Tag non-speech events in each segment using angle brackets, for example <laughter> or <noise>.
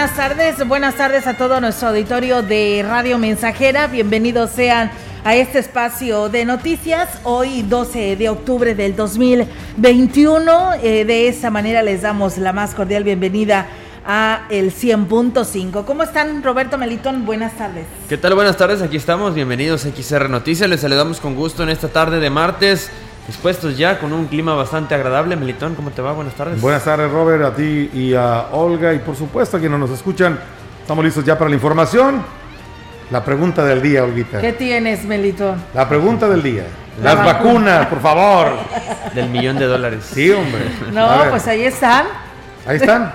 buenas tardes. Buenas tardes a todo nuestro auditorio de Radio Mensajera. Bienvenidos sean a este espacio de noticias. Hoy 12 de octubre del 2021. Eh, de esta manera les damos la más cordial bienvenida a el 100.5. ¿Cómo están, Roberto Melitón? Buenas tardes. ¿Qué tal? Buenas tardes, aquí estamos. Bienvenidos a XR Noticias. Les saludamos con gusto en esta tarde de martes. Dispuestos ya con un clima bastante agradable. Melitón, ¿cómo te va? Buenas tardes. Buenas tardes, Robert, a ti y a Olga y por supuesto a quienes nos escuchan. Estamos listos ya para la información. La pregunta del día, Olguita. ¿Qué tienes, Melitón? La pregunta del día. Las vacunas, por favor. Del millón de dólares. Sí, hombre. No, pues ahí están. Ahí están.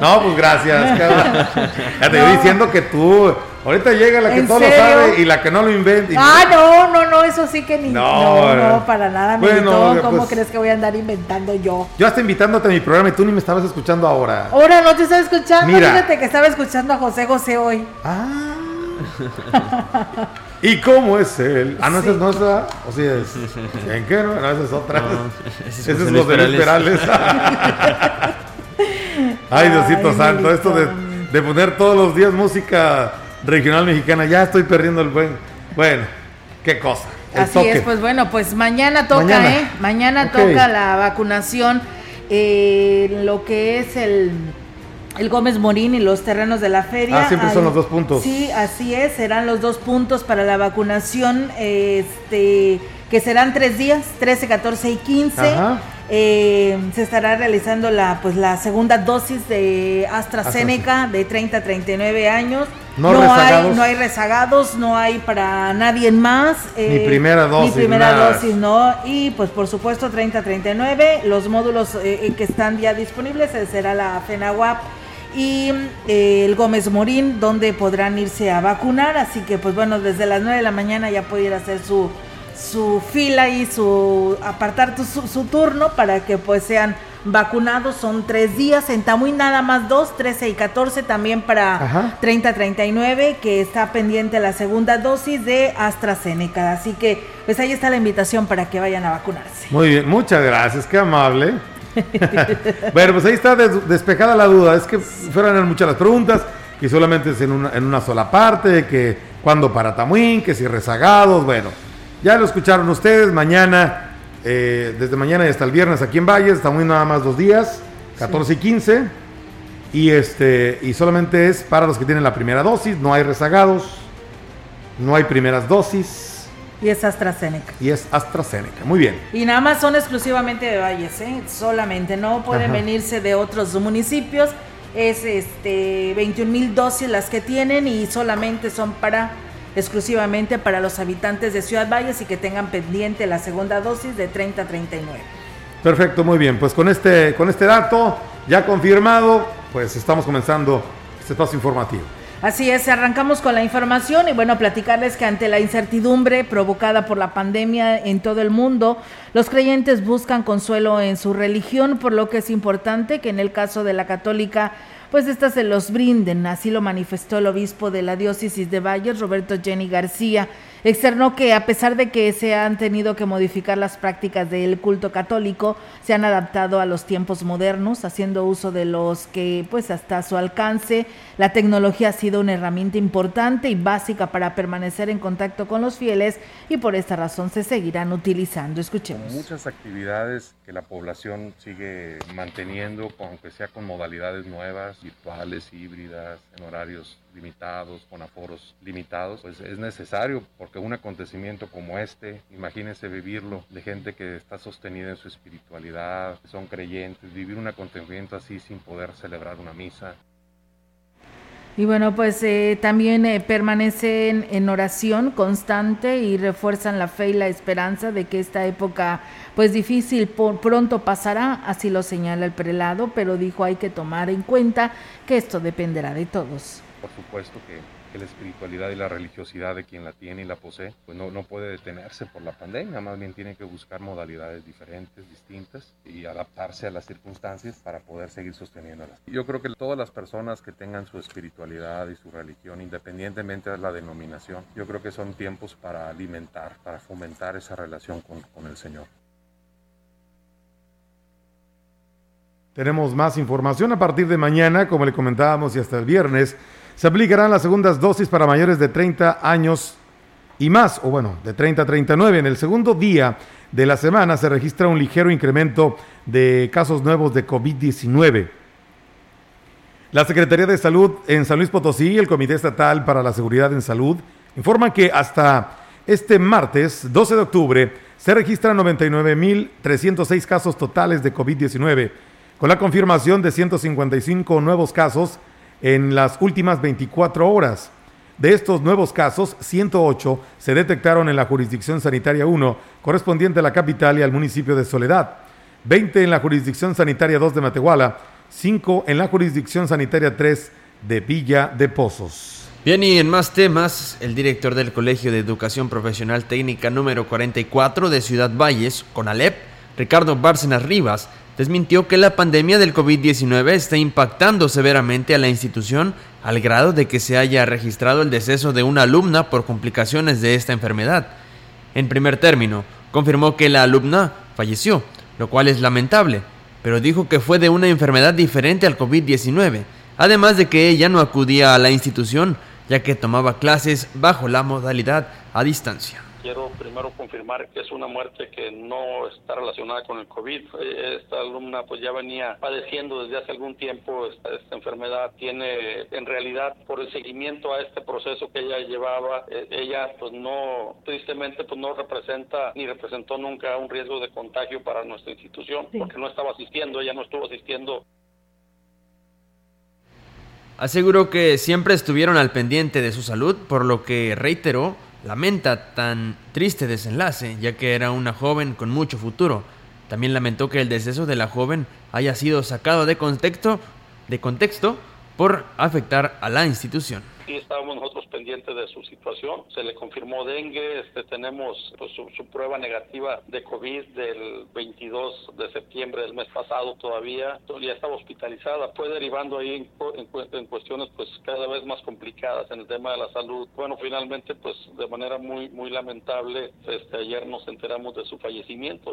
No, pues gracias. <laughs> Ya te estoy diciendo que tú. Ahorita llega la que todo lo sabe y la que no lo inventa. Ah, no, no, no, eso sí que ni. No, no, para nada, bueno, ¿Cómo pues crees que voy a andar inventando yo? Yo hasta invitándote a mi programa y tú ni me estabas escuchando ahora. Ahora no te estaba escuchando. Mira. Fíjate que estaba escuchando a José José hoy. Ah. <laughs> ¿Y cómo es él? Ah, no, esa es nuestra. O sea, es, ¿en qué no? No, esa es otra. ese es, es los de Perales. <laughs> Ay, Diosito Santo, esto de, poner todos los días música regional mexicana, ya estoy perdiendo el buen. Bueno, qué cosa. Así es, pues bueno, pues mañana toca, ¿eh? Mañana toca la vacunación, eh, lo que es el, el Gómez Morín y los terrenos de la feria. Ah, siempre son los dos puntos. Sí, así es, serán los dos puntos para la vacunación, este, que serán tres días, 13, 14 y 15. Ajá. Eh, se estará realizando la, pues, la segunda dosis de AstraZeneca de 30 a 39 años. No, hay, no hay rezagados, no hay para nadie más. Eh, ni primera dosis. Ni primera dosis, no. Y pues por supuesto 30 a 39. Los módulos eh, que están ya disponibles será la FENAWAP y el Gómez Morín, donde podrán irse a vacunar. Así que pues bueno, desde las 9 de la mañana ya puede ir a hacer su su fila y su apartar su, turno para que pues sean vacunados. Son tres días, en Tamuín nada más dos, 13 y 14 también para 30-39 que está pendiente la segunda dosis de AstraZeneca. Así que pues ahí está la invitación para que vayan a vacunarse. Muy bien, muchas gracias, qué amable. <laughs> bueno, pues ahí está despejada la duda. Es que fueron muchas las preguntas, que solamente es en una, en una sola parte, que cuando para Tamuín, que si rezagados, bueno. Ya lo escucharon ustedes, mañana, eh, desde mañana y hasta el viernes aquí en Valles, estamos nada más dos días, 14 y 15. Y, este, y solamente es para los que tienen la primera dosis, no hay rezagados, no hay primeras dosis. Y es AstraZeneca. Y es AstraZeneca, muy bien. Y nada más son exclusivamente de Valles, ¿eh? solamente, no pueden venirse de otros municipios. Es este 21 mil dosis las que tienen y solamente son para exclusivamente para los habitantes de Ciudad Valles y que tengan pendiente la segunda dosis de 30 a 39. Perfecto, muy bien. Pues con este, con este dato ya confirmado, pues estamos comenzando este paso informativo. Así es, arrancamos con la información y bueno, platicarles que ante la incertidumbre provocada por la pandemia en todo el mundo, los creyentes buscan consuelo en su religión, por lo que es importante que en el caso de la católica pues estas se los brinden. Así lo manifestó el obispo de la diócesis de Valles, Roberto Jenny García. Externó que a pesar de que se han tenido que modificar las prácticas del culto católico, se han adaptado a los tiempos modernos, haciendo uso de los que, pues hasta su alcance, la tecnología ha sido una herramienta importante y básica para permanecer en contacto con los fieles y por esta razón se seguirán utilizando. Escuchemos. Muchas actividades que la población sigue manteniendo, aunque sea con modalidades nuevas, virtuales, híbridas, en horarios limitados, con aforos limitados, pues es necesario porque un acontecimiento como este, imagínense vivirlo de gente que está sostenida en su espiritualidad, son creyentes, vivir un acontecimiento así sin poder celebrar una misa, y bueno, pues eh, también eh, permanecen en oración constante y refuerzan la fe y la esperanza de que esta época pues difícil por, pronto pasará, así lo señala el prelado, pero dijo hay que tomar en cuenta que esto dependerá de todos. Por supuesto que la espiritualidad y la religiosidad de quien la tiene y la posee, pues no, no puede detenerse por la pandemia, más bien tiene que buscar modalidades diferentes, distintas y adaptarse a las circunstancias para poder seguir sosteniéndolas. Yo creo que todas las personas que tengan su espiritualidad y su religión, independientemente de la denominación, yo creo que son tiempos para alimentar, para fomentar esa relación con, con el Señor. Tenemos más información a partir de mañana, como le comentábamos, y hasta el viernes. Se aplicarán las segundas dosis para mayores de 30 años y más, o bueno, de 30 a 39. En el segundo día de la semana se registra un ligero incremento de casos nuevos de COVID-19. La Secretaría de Salud en San Luis Potosí y el Comité Estatal para la Seguridad en Salud informan que hasta este martes 12 de octubre se registran 99.306 casos totales de COVID-19, con la confirmación de 155 nuevos casos en las últimas 24 horas. De estos nuevos casos, 108 se detectaron en la jurisdicción sanitaria 1, correspondiente a la capital y al municipio de Soledad, 20 en la jurisdicción sanitaria 2 de Matehuala, 5 en la jurisdicción sanitaria 3 de Villa de Pozos. Bien, y en más temas, el director del Colegio de Educación Profesional Técnica número 44 de Ciudad Valles, CONALEP, Ricardo Bárcenas Rivas, desmintió que la pandemia del COVID-19 está impactando severamente a la institución al grado de que se haya registrado el deceso de una alumna por complicaciones de esta enfermedad. En primer término, confirmó que la alumna falleció, lo cual es lamentable, pero dijo que fue de una enfermedad diferente al COVID-19, además de que ella no acudía a la institución ya que tomaba clases bajo la modalidad a distancia. Quiero primero confirmar que es una muerte que no está relacionada con el COVID. Esta alumna pues ya venía padeciendo desde hace algún tiempo esta, esta enfermedad. Tiene en realidad por el seguimiento a este proceso que ella llevaba, eh, ella pues no, tristemente pues no representa ni representó nunca un riesgo de contagio para nuestra institución sí. porque no estaba asistiendo, ella no estuvo asistiendo Aseguró que siempre estuvieron al pendiente de su salud, por lo que reiteró lamenta tan triste desenlace, ya que era una joven con mucho futuro. También lamentó que el deceso de la joven haya sido sacado de contexto, de contexto por afectar a la institución. Pendientes de su situación. Se le confirmó dengue, este, tenemos pues, su, su, prueba negativa de COVID del 22 de septiembre del mes pasado todavía. Ya estaba hospitalizada. Fue derivando ahí en, en, en, cuestiones pues cada vez más complicadas en el tema de la salud. Bueno, finalmente pues de manera muy muy lamentable este, ayer nos enteramos de su fallecimiento.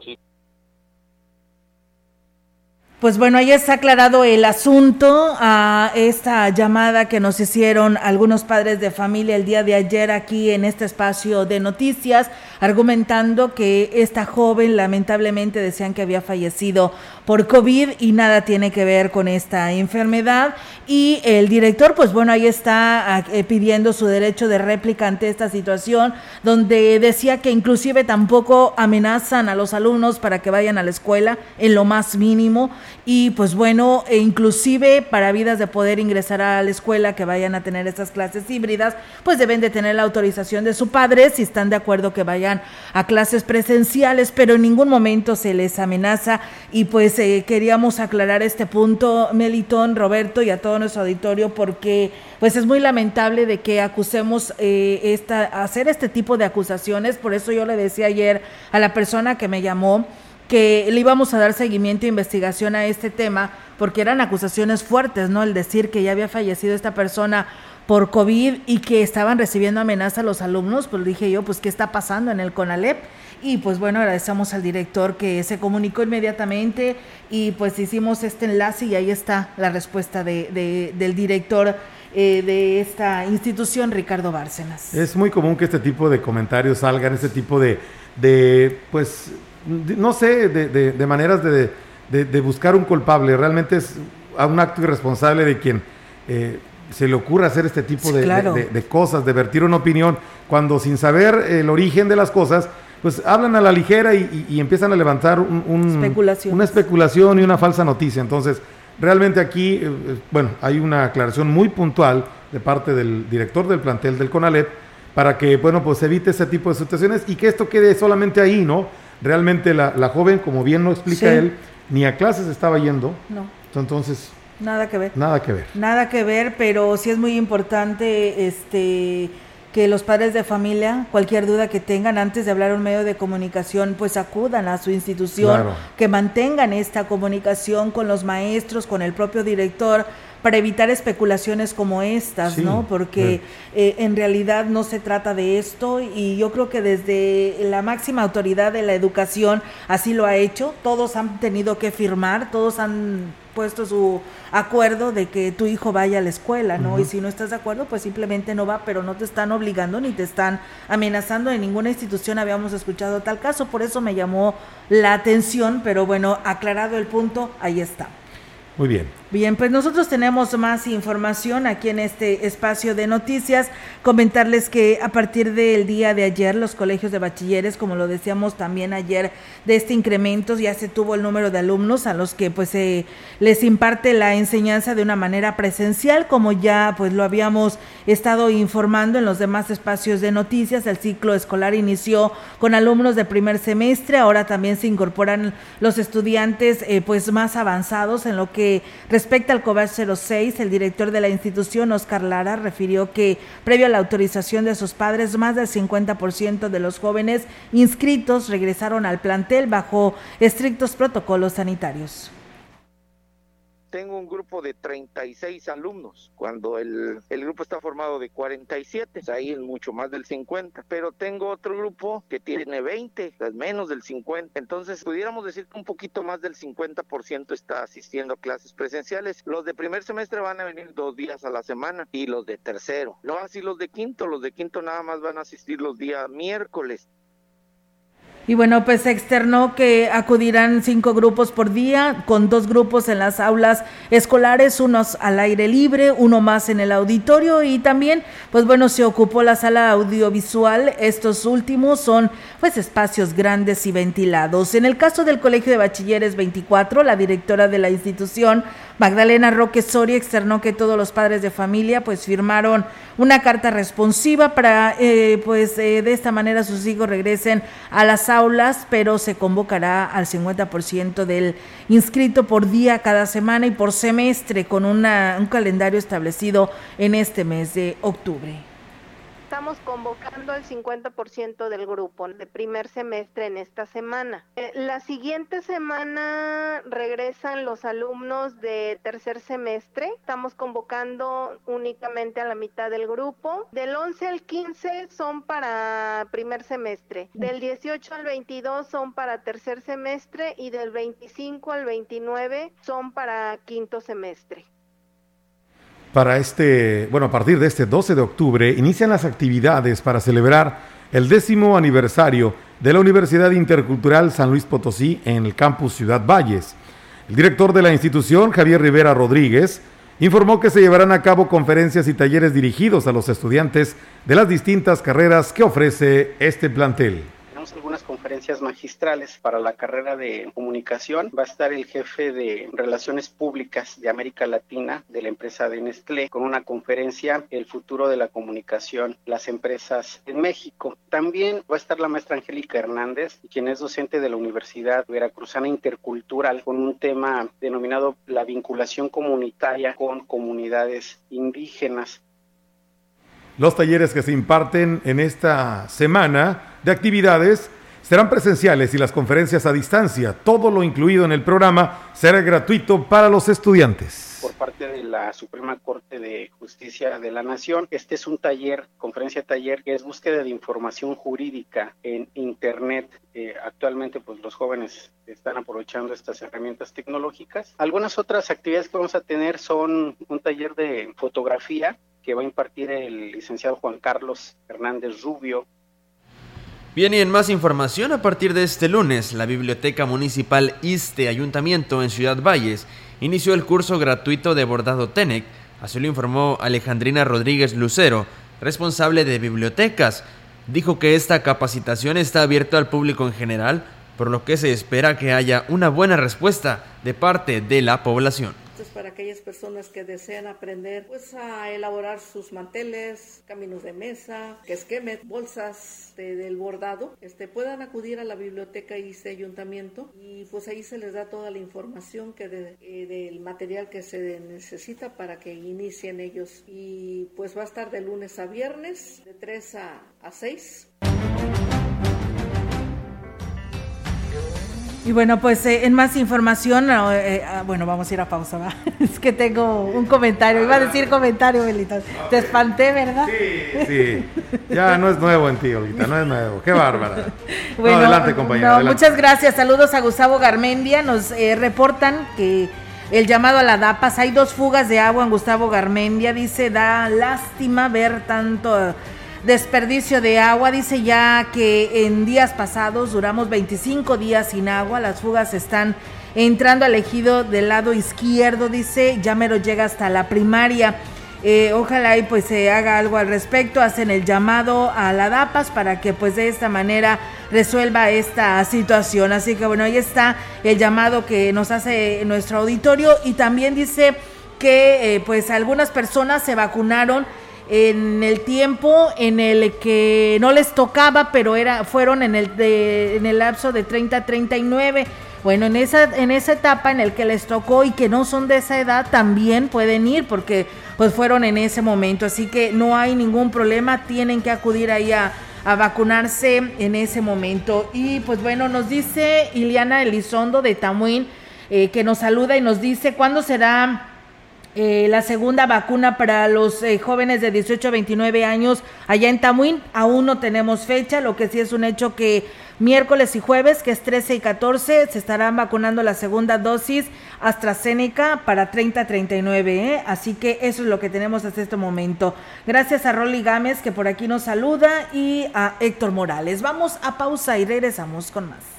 Pues bueno, ahí está aclarado el asunto a esta llamada que nos hicieron algunos padres de familia el día de ayer aquí en este espacio de noticias, argumentando que esta joven lamentablemente decían que había fallecido por COVID y nada tiene que ver con esta enfermedad. Y el director, pues bueno, ahí está eh, pidiendo su derecho de réplica ante esta situación, donde decía que inclusive tampoco amenazan a los alumnos para que vayan a la escuela en lo más mínimo y pues bueno, e inclusive para vidas de poder ingresar a la escuela que vayan a tener estas clases híbridas, pues deben de tener la autorización de su padre si están de acuerdo que vayan a clases presenciales, pero en ningún momento se les amenaza. Y pues eh, queríamos aclarar este punto, Melitón, Roberto y a todo nuestro auditorio porque pues es muy lamentable de que acusemos eh, esta, hacer este tipo de acusaciones, por eso yo le decía ayer a la persona que me llamó, que le íbamos a dar seguimiento e investigación a este tema, porque eran acusaciones fuertes, ¿no? El decir que ya había fallecido esta persona por COVID y que estaban recibiendo amenaza a los alumnos, pues dije yo, pues, ¿qué está pasando en el CONALEP? Y pues bueno, agradecemos al director que se comunicó inmediatamente y pues hicimos este enlace y ahí está la respuesta de, de, del director eh, de esta institución, Ricardo Bárcenas. Es muy común que este tipo de comentarios salgan, este tipo de, de pues, no sé, de, de, de maneras de, de, buscar un culpable. Realmente es un acto irresponsable de quien eh, se le ocurra hacer este tipo Sí, de, claro. de- de cosas, de vertir una opinión, cuando sin saber el origen de las cosas, pues hablan a la ligera y, y- y empiezan a levantar un- una especulación y una falsa noticia. Entonces, realmente aquí, eh, eh, bueno, hay una aclaración muy puntual de parte del director del plantel del CONALEP para que, bueno, pues evite ese tipo de situaciones y que esto quede solamente ahí, ¿no? Realmente la, la joven, como bien lo explica Sí. él, ni a clases estaba yendo, No, entonces nada que ver. nada que ver. Nada que ver, pero sí es muy importante este que los padres de familia, cualquier duda que tengan antes de hablar a un medio de comunicación, pues acudan a su institución, Claro. que mantengan esta comunicación con los maestros, con el propio director, para evitar especulaciones como estas, ¿no? Porque eh, en realidad no se trata de esto y yo creo que desde la máxima autoridad de la educación así lo ha hecho, todos han tenido que firmar, todos han puesto su acuerdo de que tu hijo vaya a la escuela, ¿no? Y si no estás de acuerdo, pues simplemente no va, pero no te están obligando ni te están amenazando. En ninguna institución habíamos escuchado tal caso, por eso me llamó la atención, pero bueno, aclarado el punto, ahí está. Muy bien. Bien, pues nosotros tenemos más información aquí en este espacio de noticias. Comentarles que a partir del día de ayer los colegios de bachilleres, como lo decíamos también ayer, de este incremento ya se tuvo el número de alumnos a los que pues se les imparte la enseñanza de una manera presencial, como ya pues lo habíamos estado informando en los demás espacios de noticias. El ciclo escolar inició con alumnos de primer semestre, ahora también se incorporan los estudiantes eh, pues más avanzados en lo que Respecto al COVAR 06, el director de la institución, Oscar Lara, refirió que previo a la autorización de sus padres, más del 50% de los jóvenes inscritos regresaron al plantel bajo estrictos protocolos sanitarios tengo un grupo de 36 alumnos, cuando el, el grupo está formado de 47, ahí es mucho más del 50, pero tengo otro grupo que tiene 20, es menos del 50, entonces pudiéramos decir que un poquito más del 50% está asistiendo a clases presenciales. Los de primer semestre van a venir dos días a la semana y los de tercero. No así los de quinto, los de quinto nada más van a asistir los días miércoles. Y bueno, pues externó que acudirán cinco grupos por día, con dos grupos en las aulas escolares, unos al aire libre, uno más en el auditorio y también, pues bueno, se ocupó la sala audiovisual. Estos últimos son pues espacios grandes y ventilados. En el caso del Colegio de Bachilleres 24, la directora de la institución Magdalena Roque Soria externó que todos los padres de familia pues firmaron una carta responsiva para eh, pues eh, de esta manera sus hijos regresen a las aulas, pero se convocará al 50% del inscrito por día cada semana y por semestre con una, un calendario establecido en este mes de octubre estamos convocando al 50% del grupo de primer semestre en esta semana. Eh, la siguiente semana regresan los alumnos de tercer semestre. Estamos convocando únicamente a la mitad del grupo. Del 11 al 15 son para primer semestre. Del 18 al 22 son para tercer semestre y del 25 al 29 son para quinto semestre. Para este, bueno, a partir de este 12 de octubre inician las actividades para celebrar el décimo aniversario de la Universidad Intercultural San Luis Potosí en el campus Ciudad Valles. El director de la institución, Javier Rivera Rodríguez, informó que se llevarán a cabo conferencias y talleres dirigidos a los estudiantes de las distintas carreras que ofrece este plantel conferencias magistrales para la carrera de comunicación. Va a estar el jefe de Relaciones Públicas de América Latina de la empresa de Nestlé con una conferencia El futuro de la comunicación, las empresas en México. También va a estar la maestra Angélica Hernández, quien es docente de la Universidad Veracruzana Intercultural con un tema denominado la vinculación comunitaria con comunidades indígenas. Los talleres que se imparten en esta semana de actividades serán presenciales y las conferencias a distancia. Todo lo incluido en el programa será gratuito para los estudiantes. Por parte de la Suprema Corte de Justicia de la Nación, este es un taller, conferencia taller, que es búsqueda de información jurídica en Internet. Eh, actualmente, pues los jóvenes están aprovechando estas herramientas tecnológicas. Algunas otras actividades que vamos a tener son un taller de fotografía que va a impartir el licenciado Juan Carlos Hernández Rubio. Bien, y en más información, a partir de este lunes, la Biblioteca Municipal ISTE Ayuntamiento en Ciudad Valles inició el curso gratuito de bordado TENEC, así lo informó Alejandrina Rodríguez Lucero, responsable de bibliotecas. Dijo que esta capacitación está abierta al público en general, por lo que se espera que haya una buena respuesta de parte de la población para aquellas personas que desean aprender pues a elaborar sus manteles, caminos de mesa, que esquemet, bolsas del bordado, este, puedan acudir a la biblioteca ese ayuntamiento y pues ahí se les da toda la información que eh, del material que se necesita para que inicien ellos y pues va a estar de lunes a viernes de 3 a, a 6. Y bueno, pues eh, en más información, eh, ah, bueno, vamos a ir a pausa, ¿va? <laughs> Es que tengo un comentario, iba a decir comentario, Belita. Te espanté, ¿verdad? Sí, sí. Ya no es nuevo en ti, Olita, no es nuevo. Qué bárbara. <laughs> Bueno, adelante, compañero. Muchas gracias. Saludos a Gustavo Garmendia. Nos eh, reportan que el llamado a la DAPAS, hay dos fugas de agua en Gustavo Garmendia. Dice, da lástima ver tanto desperdicio de agua. Dice ya que en días pasados duramos 25 días sin agua. Las fugas están entrando al ejido del lado izquierdo. Dice, ya mero llega hasta la primaria. Eh, ojalá y pues se haga algo al respecto, hacen el llamado a la DAPAS para que pues de esta manera resuelva esta situación. Así que bueno, ahí está el llamado que nos hace nuestro auditorio y también dice que eh, pues algunas personas se vacunaron en el tiempo en el que no les tocaba, pero era fueron en el de, en el lapso de 30 a 39. Bueno, en esa en esa etapa en el que les tocó y que no son de esa edad también pueden ir porque pues fueron en ese momento, así que no hay ningún problema, tienen que acudir ahí a, vacunarse en ese momento. Y pues bueno, nos dice Iliana Elizondo de Tamuín eh, que nos saluda y nos dice cuándo será eh, la segunda vacuna para los eh, jóvenes de 18 a 29 años allá en Tamuín. Aún no tenemos fecha, lo que sí es un hecho que miércoles y jueves, que es 13 y 14, se estarán vacunando la segunda dosis AstraZeneca para 30 a 39. ¿eh? Así que eso es lo que tenemos hasta este momento. Gracias a Rolly Gámez que por aquí nos saluda y a Héctor Morales. Vamos a pausa y regresamos con más.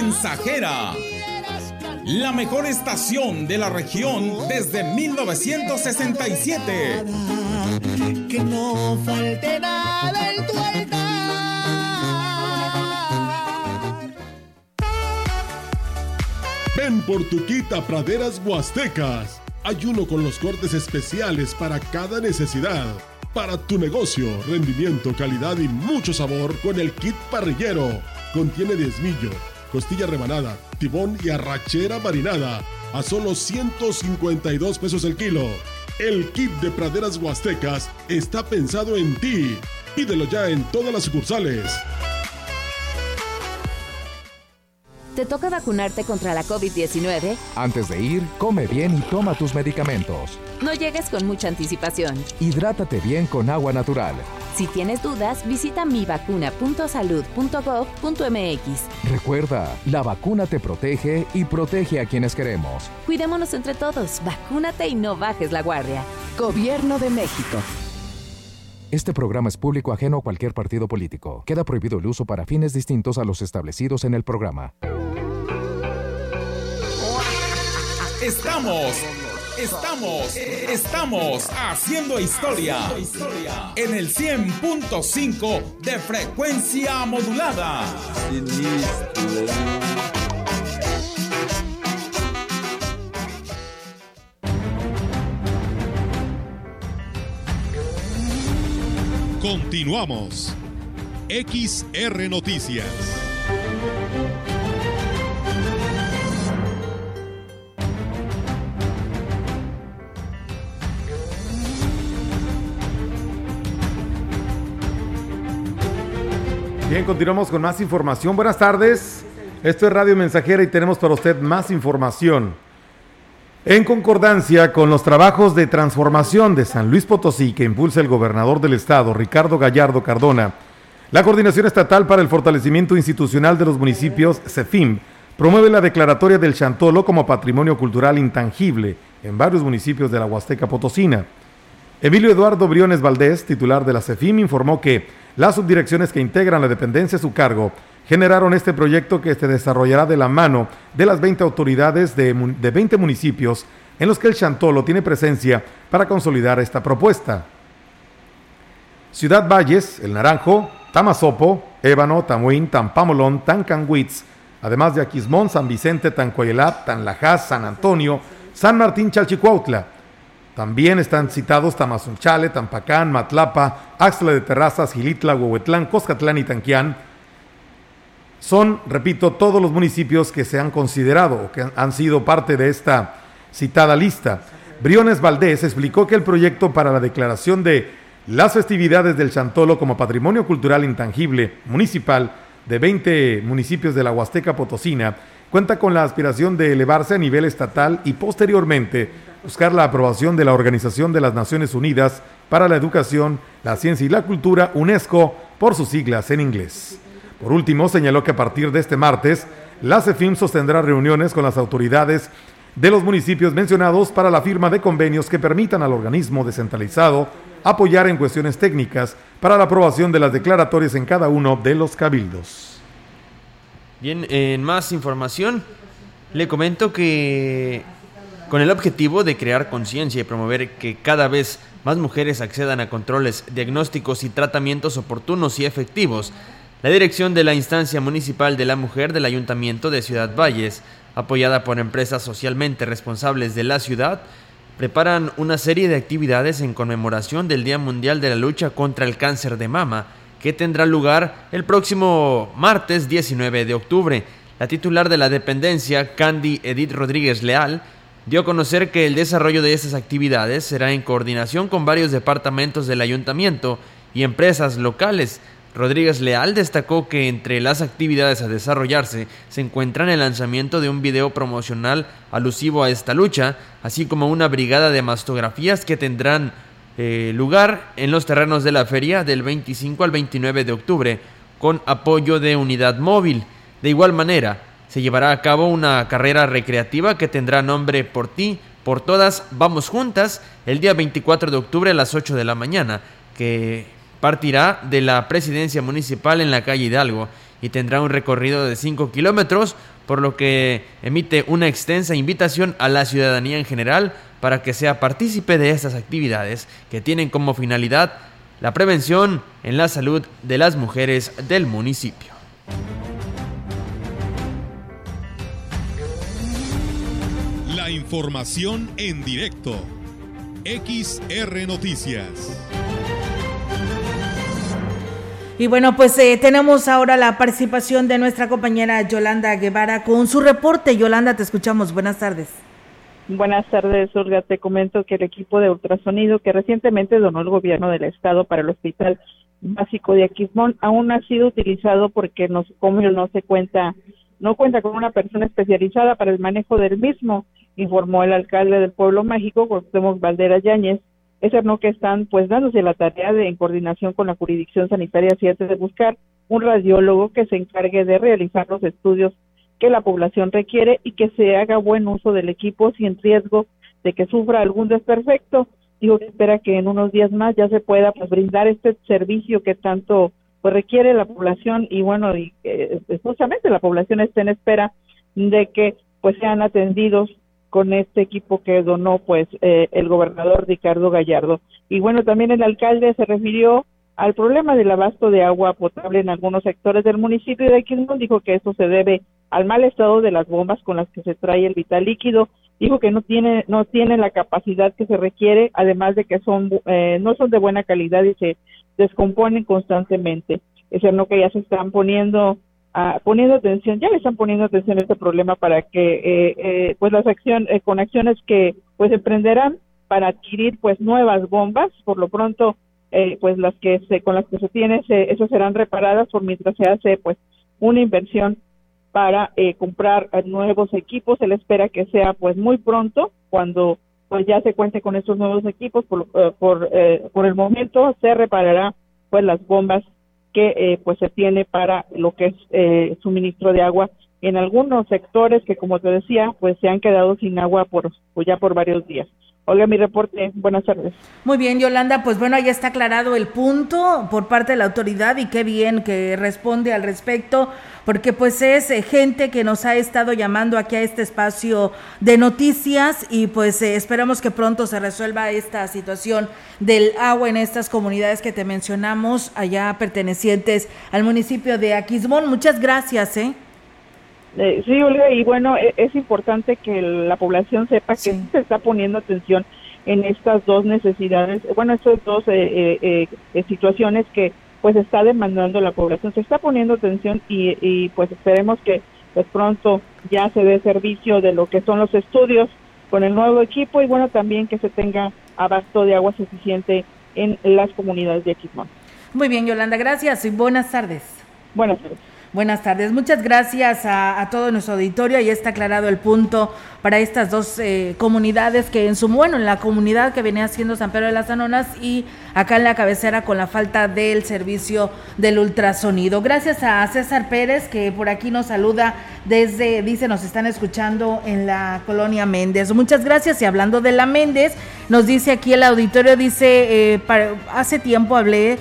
Mensajera. La mejor estación de la región desde 1967. Que no falte nada en tu Ven por tu quita praderas huastecas. Hay uno con los cortes especiales para cada necesidad. Para tu negocio, rendimiento, calidad y mucho sabor con el kit parrillero. Contiene diezmillo, costilla rebanada, tibón y arrachera marinada. A solo 152 pesos el kilo. El kit de praderas huastecas está pensado en ti. Pídelo ya en todas las sucursales. ¿Te toca vacunarte contra la COVID-19? Antes de ir, come bien y toma tus medicamentos. No llegues con mucha anticipación. Hidrátate bien con agua natural. Si tienes dudas, visita mivacuna.salud.gov.mx. Recuerda, la vacuna te protege y protege a quienes queremos. Cuidémonos entre todos, vacúnate y no bajes la guardia. Gobierno de México. Este programa es público ajeno a cualquier partido político. Queda prohibido el uso para fines distintos a los establecidos en el programa. Estamos, estamos, estamos haciendo historia en el 100.5 de frecuencia modulada. Continuamos. XR Noticias. Bien, continuamos con más información. Buenas tardes. Esto es Radio Mensajera y tenemos para usted más información. En concordancia con los trabajos de transformación de San Luis Potosí que impulsa el gobernador del estado, Ricardo Gallardo Cardona, la Coordinación Estatal para el Fortalecimiento Institucional de los Municipios, CEFIM, promueve la declaratoria del Chantolo como patrimonio cultural intangible en varios municipios de la Huasteca Potosina. Emilio Eduardo Briones Valdés, titular de la CEFIM, informó que las subdirecciones que integran la dependencia a su cargo generaron este proyecto que se desarrollará de la mano de las 20 autoridades de, de 20 municipios en los que el Chantolo tiene presencia para consolidar esta propuesta. Ciudad Valles, El Naranjo, Tamazopo, Ébano, Tamuín, Tampamolón, Tancanhuitz, además de Aquismón, San Vicente, Tancoyelat, Tanlajás, San Antonio, San Martín, Chalchicuautla. También están citados Tamazunchale, Tampacán, Matlapa, Axla de Terrazas, Gilitla, Huehuetlán, Coscatlán y Tanquián. Son, repito, todos los municipios que se han considerado o que han sido parte de esta citada lista. Briones Valdés explicó que el proyecto para la declaración de las festividades del Chantolo como patrimonio cultural intangible municipal de 20 municipios de la Huasteca Potosina cuenta con la aspiración de elevarse a nivel estatal y posteriormente buscar la aprobación de la Organización de las Naciones Unidas para la Educación, la Ciencia y la Cultura, UNESCO, por sus siglas en inglés. Por último, señaló que a partir de este martes, la CEFIM sostendrá reuniones con las autoridades de los municipios mencionados para la firma de convenios que permitan al organismo descentralizado apoyar en cuestiones técnicas para la aprobación de las declaratorias en cada uno de los cabildos. Bien, en más información, le comento que con el objetivo de crear conciencia y promover que cada vez más mujeres accedan a controles, diagnósticos y tratamientos oportunos y efectivos, la dirección de la Instancia Municipal de la Mujer del Ayuntamiento de Ciudad Valles, apoyada por empresas socialmente responsables de la ciudad, preparan una serie de actividades en conmemoración del Día Mundial de la Lucha contra el Cáncer de Mama, que tendrá lugar el próximo martes 19 de octubre. La titular de la dependencia, Candy Edith Rodríguez Leal, dio a conocer que el desarrollo de estas actividades será en coordinación con varios departamentos del ayuntamiento y empresas locales, Rodríguez Leal destacó que entre las actividades a desarrollarse se encuentran el lanzamiento de un video promocional alusivo a esta lucha, así como una brigada de mastografías que tendrán eh, lugar en los terrenos de la feria del 25 al 29 de octubre, con apoyo de unidad móvil. De igual manera, se llevará a cabo una carrera recreativa que tendrá nombre Por ti, por todas, vamos juntas, el día 24 de octubre a las 8 de la mañana, que partirá de la presidencia municipal en la calle Hidalgo y tendrá un recorrido de 5 kilómetros, por lo que emite una extensa invitación a la ciudadanía en general para que sea partícipe de estas actividades que tienen como finalidad la prevención en la salud de las mujeres del municipio. La información en directo. XR Noticias. Y bueno, pues eh, tenemos ahora la participación de nuestra compañera Yolanda Guevara con su reporte. Yolanda, te escuchamos. Buenas tardes. Buenas tardes, Olga. Te comento que el equipo de ultrasonido que recientemente donó el gobierno del estado para el Hospital Básico de Aquismón aún ha sido utilizado porque no, como no se cuenta, no cuenta con una persona especializada para el manejo del mismo, informó el alcalde del pueblo mágico, Cuauhtémoc Valdera Yáñez, es no que están pues dándose la tarea de en coordinación con la jurisdicción sanitaria 7 de buscar un radiólogo que se encargue de realizar los estudios que la población requiere y que se haga buen uso del equipo sin riesgo de que sufra algún desperfecto. Digo que espera que en unos días más ya se pueda pues brindar este servicio que tanto pues requiere la población y bueno, y, eh, justamente la población está en espera de que pues sean atendidos con este equipo que donó pues eh, el gobernador Ricardo Gallardo. Y bueno, también el alcalde se refirió al problema del abasto de agua potable en algunos sectores del municipio de Quilmón, dijo que eso se debe al mal estado de las bombas con las que se trae el vital líquido, dijo que no tiene no tiene la capacidad que se requiere, además de que son eh, no son de buena calidad y se descomponen constantemente. Es no que ya se están poniendo poniendo atención, ya le están poniendo atención a este problema para que eh, eh, pues las acciones, eh, con acciones que pues emprenderán para adquirir pues nuevas bombas, por lo pronto pues las que se, con las que se tiene, se, esas serán reparadas por mientras se hace pues una inversión para comprar nuevos equipos, se le espera que sea pues muy pronto cuando pues ya se cuente con estos nuevos equipos, por, por, por el momento se reparará pues las bombas que eh, pues se tiene para lo que es eh, suministro de agua en algunos sectores que como te decía pues se han quedado sin agua por pues ya por varios días Olga, mi reporte. Buenas tardes. Muy bien, Yolanda. Pues bueno, ya está aclarado el punto por parte de la autoridad y qué bien que responde al respecto, porque pues es eh, gente que nos ha estado llamando aquí a este espacio de noticias y pues eh, esperamos que pronto se resuelva esta situación del agua en estas comunidades que te mencionamos allá pertenecientes al municipio de Aquismón. Muchas gracias, ¿eh? Eh, sí, Olga, y bueno, e, es, importante que la población sepa que se está poniendo atención en estas dos necesidades, bueno, estas dos eh, eh, situaciones que pues está demandando la población. Se está poniendo atención y, y pues esperemos que pues pronto ya se dé servicio de lo que son los estudios con el nuevo equipo y bueno, también que se tenga abasto de agua suficiente en las comunidades de Aquismón. Muy bien, Yolanda, gracias y buenas tardes. Buenas tardes. Buenas tardes, muchas gracias a, todo nuestro auditorio. Ya está aclarado el punto para estas dos eh, comunidades que en su bueno, en la comunidad que venía siendo San Pedro de las Anonas y acá en la cabecera con la falta del servicio del ultrasonido. Gracias a César Pérez que por aquí nos saluda desde, dice, nos están escuchando en la colonia Méndez. Muchas gracias y hablando de la Méndez, nos dice aquí el auditorio, dice, eh, hace tiempo hablé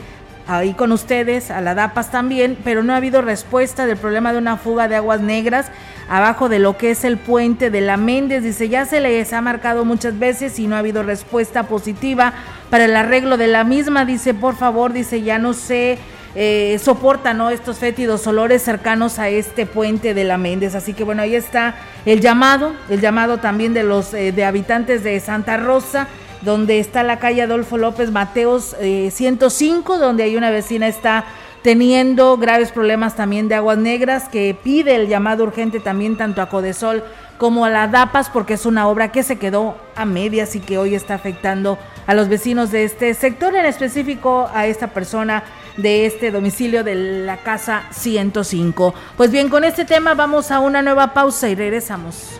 ahí con ustedes, a la DAPAS también, pero no ha habido respuesta del problema de una fuga de aguas negras abajo de lo que es el puente de la Méndez. Dice, ya se les ha marcado muchas veces y no ha habido respuesta positiva para el arreglo de la misma. Dice, por favor, dice, ya no se eh, soporta ¿no? estos fétidos olores cercanos a este puente de la Méndez. Así que bueno, ahí está el llamado, el llamado también de los eh, de habitantes de Santa Rosa donde está la calle Adolfo López Mateos 105, eh, donde hay una vecina está teniendo graves problemas también de aguas negras, que pide el llamado urgente también tanto a Codesol como a la DAPAS, porque es una obra que se quedó a medias y que hoy está afectando a los vecinos de este sector, en específico a esta persona de este domicilio de la casa 105. Pues bien, con este tema vamos a una nueva pausa y regresamos.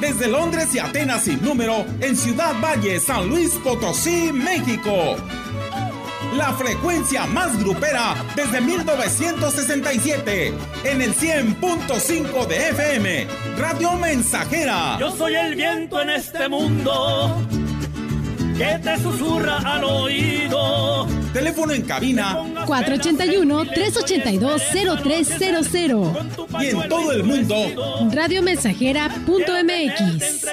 desde Londres y Atenas sin número en Ciudad Valle, San Luis Potosí, México. La frecuencia más grupera desde 1967 en el 100.5 de FM, Radio Mensajera. Yo soy el viento en este mundo que te susurra al oído. Teléfono en cabina 481-382-0300. Y en todo el mundo, radiomensajera.mx.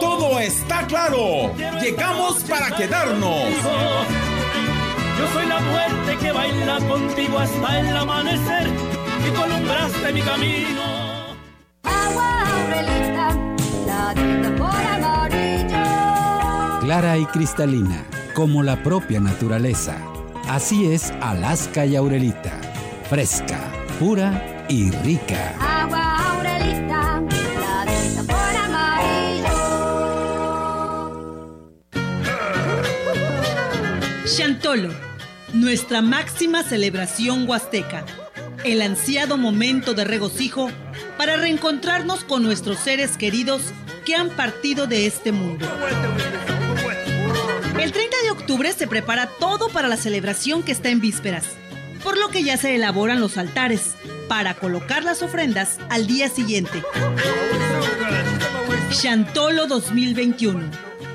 Todo está claro. Llegamos para quedarnos. Yo soy la muerte que baila contigo hasta el amanecer y columbraste mi camino. Agua la por clara y cristalina, como la propia naturaleza. Así es Alaska y Aurelita, fresca, pura y rica. Agua Aurelita, la por amarillo. Chantolo, nuestra máxima celebración huasteca. El ansiado momento de regocijo para reencontrarnos con nuestros seres queridos que han partido de este mundo. El 30 de octubre se prepara todo para la celebración que está en vísperas, por lo que ya se elaboran los altares para colocar las ofrendas al día siguiente. Chantolo 2021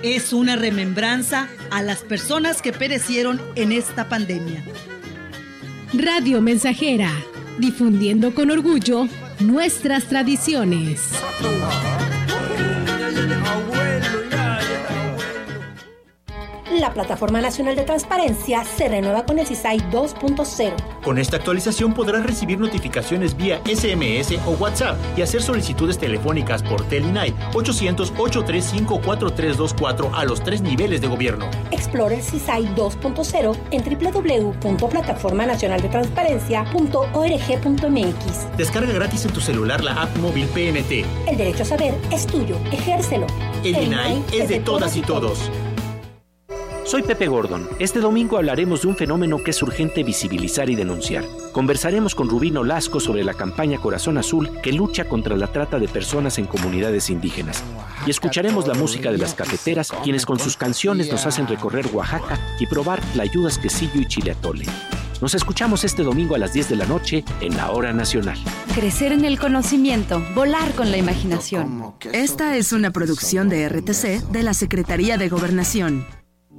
es una remembranza a las personas que perecieron en esta pandemia. Radio Mensajera, difundiendo con orgullo nuestras tradiciones. La Plataforma Nacional de Transparencia se renueva con el CISAI 2.0. Con esta actualización podrás recibir notificaciones vía SMS o WhatsApp y hacer solicitudes telefónicas por Telinite 800-835-4324 a los tres niveles de gobierno. Explore el CISAI 2.0 en www.plataformanacionaldetransparencia.org.mx. Descarga gratis en tu celular la app móvil PNT. El derecho a saber es tuyo. Ejércelo. El INAI es de todas y todos. Soy Pepe Gordon. Este domingo hablaremos de un fenómeno que es urgente visibilizar y denunciar. Conversaremos con Rubino Lasco sobre la campaña Corazón Azul que lucha contra la trata de personas en comunidades indígenas. Y escucharemos la música de las cafeteras, quienes con sus canciones nos hacen recorrer Oaxaca y probar la ayudas quesillo y chile atole. Nos escuchamos este domingo a las 10 de la noche en la Hora Nacional. Crecer en el conocimiento, volar con la imaginación. Esta es una producción de RTC de la Secretaría de Gobernación.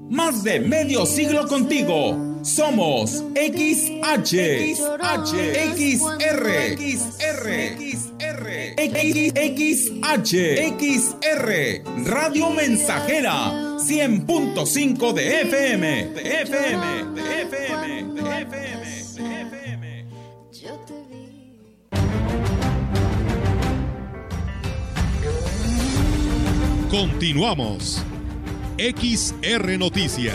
Más de medio siglo contigo. Somos XH, XH, XR, XR, XR, XR, Radio Mensajera, 100.5 de FM, de FM, de FM, de FM, de FM. Continuamos. XR Noticias.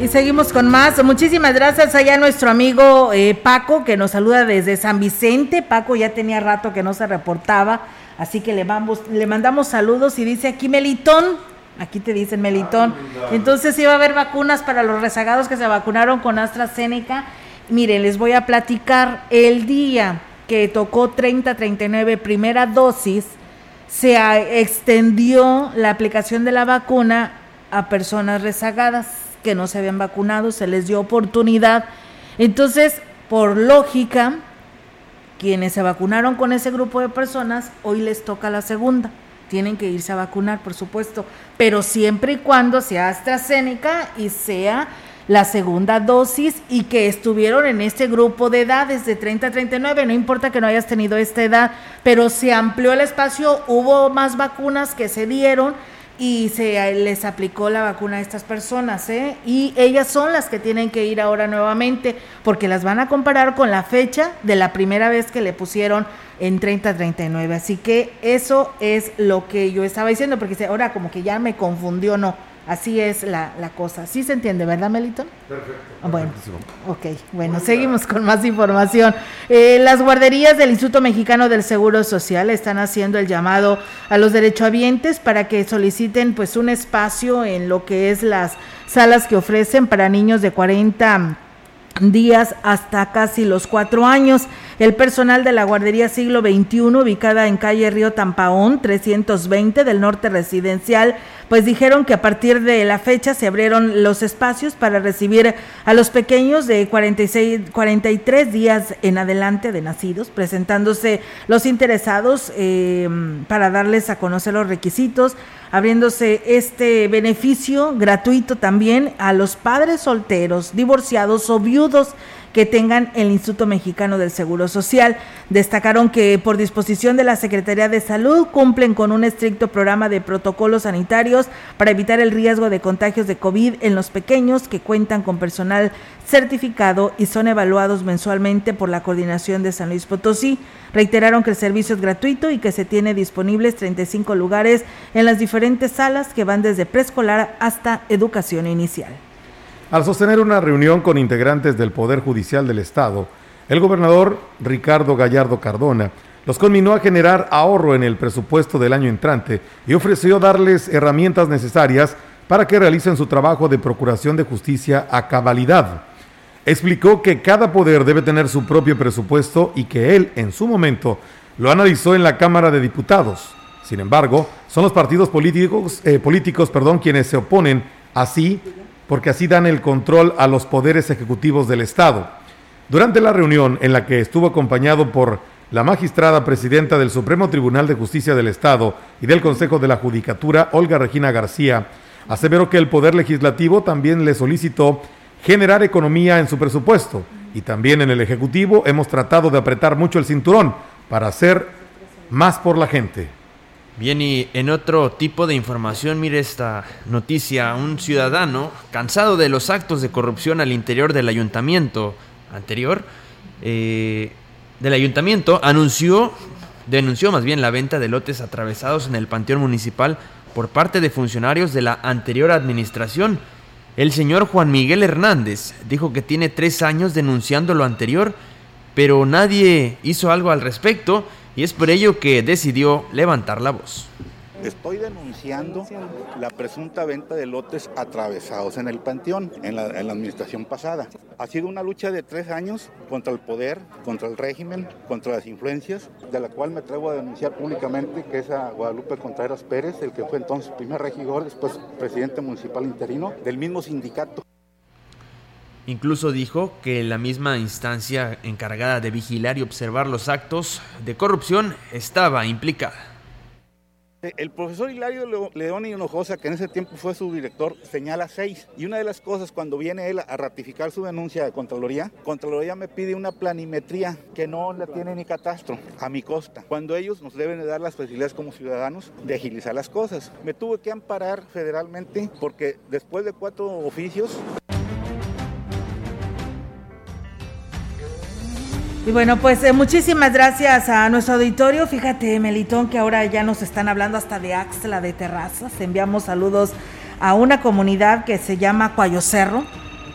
Y seguimos con más. Muchísimas gracias allá a nuestro amigo eh, Paco, que nos saluda desde San Vicente. Paco ya tenía rato que no se reportaba, así que le, vamos, le mandamos saludos y dice aquí Melitón, aquí te dicen Melitón. Entonces iba a haber vacunas para los rezagados que se vacunaron con AstraZeneca. Miren, les voy a platicar el día que tocó 30-39 primera dosis, se extendió la aplicación de la vacuna a personas rezagadas que no se habían vacunado, se les dio oportunidad. Entonces, por lógica, quienes se vacunaron con ese grupo de personas, hoy les toca la segunda. Tienen que irse a vacunar, por supuesto, pero siempre y cuando sea AstraZeneca y sea la segunda dosis y que estuvieron en este grupo de edades de 30 a 39, no importa que no hayas tenido esta edad, pero se amplió el espacio, hubo más vacunas que se dieron y se les aplicó la vacuna a estas personas, ¿eh? Y ellas son las que tienen que ir ahora nuevamente, porque las van a comparar con la fecha de la primera vez que le pusieron en 30-39. Así que eso es lo que yo estaba diciendo, porque ahora como que ya me confundió, no. Así es la, la cosa. Sí se entiende, ¿verdad, Melito? Perfecto. Bueno, ok. Bueno, seguimos con más información. Eh, las guarderías del Instituto Mexicano del Seguro Social están haciendo el llamado a los derechohabientes para que soliciten pues un espacio en lo que es las salas que ofrecen para niños de 40 días hasta casi los cuatro años. El personal de la guardería siglo XXI, ubicada en calle Río Tampaón, 320 del norte residencial, pues dijeron que a partir de la fecha se abrieron los espacios para recibir a los pequeños de 46, 43 días en adelante de nacidos, presentándose los interesados eh, para darles a conocer los requisitos, abriéndose este beneficio gratuito también a los padres solteros, divorciados o viudos que tengan el Instituto Mexicano del Seguro Social. Destacaron que por disposición de la Secretaría de Salud cumplen con un estricto programa de protocolos sanitarios para evitar el riesgo de contagios de COVID en los pequeños que cuentan con personal certificado y son evaluados mensualmente por la Coordinación de San Luis Potosí. Reiteraron que el servicio es gratuito y que se tiene disponibles 35 lugares en las diferentes salas que van desde preescolar hasta educación inicial. Al sostener una reunión con integrantes del Poder Judicial del Estado, el gobernador Ricardo Gallardo Cardona los conminó a generar ahorro en el presupuesto del año entrante y ofreció darles herramientas necesarias para que realicen su trabajo de procuración de justicia a cabalidad. Explicó que cada poder debe tener su propio presupuesto y que él, en su momento, lo analizó en la Cámara de Diputados. Sin embargo, son los partidos políticos, eh, políticos perdón, quienes se oponen así porque así dan el control a los poderes ejecutivos del Estado. Durante la reunión en la que estuvo acompañado por la magistrada presidenta del Supremo Tribunal de Justicia del Estado y del Consejo de la Judicatura, Olga Regina García, aseveró que el Poder Legislativo también le solicitó generar economía en su presupuesto. Y también en el Ejecutivo hemos tratado de apretar mucho el cinturón para hacer más por la gente. Bien, y en otro tipo de información, mire esta noticia, un ciudadano cansado de los actos de corrupción al interior del ayuntamiento anterior, eh, del ayuntamiento, anunció, denunció más bien la venta de lotes atravesados en el Panteón Municipal por parte de funcionarios de la anterior administración. El señor Juan Miguel Hernández dijo que tiene tres años denunciando lo anterior, pero nadie hizo algo al respecto y es por ello que decidió levantar la voz. Estoy denunciando la presunta venta de lotes atravesados en el panteón, en la, administración pasada. Ha sido una lucha de tres años contra el poder, contra el régimen, contra las influencias, de la cual me atrevo a denunciar públicamente que es a Guadalupe Contreras Pérez, el que fue entonces primer regidor, después presidente municipal interino del mismo sindicato. Incluso dijo que la misma instancia encargada de vigilar y observar los actos de corrupción estaba implicada. El profesor Hilario León Hinojosa, que en ese tiempo fue su director, señala seis. Y una de las cosas, cuando viene él a ratificar su denuncia de Contraloría, Contraloría me pide una planimetría que no la tiene ni catastro, a mi costa. Cuando ellos nos deben de dar las facilidades como ciudadanos de agilizar las cosas. Me tuve que amparar federalmente porque después de cuatro oficios Y bueno, pues eh, muchísimas gracias a nuestro auditorio. Fíjate, Melitón, que ahora ya nos están hablando hasta de Axla de Terrazas. Enviamos saludos a una comunidad que se llama Cuayo Cerro,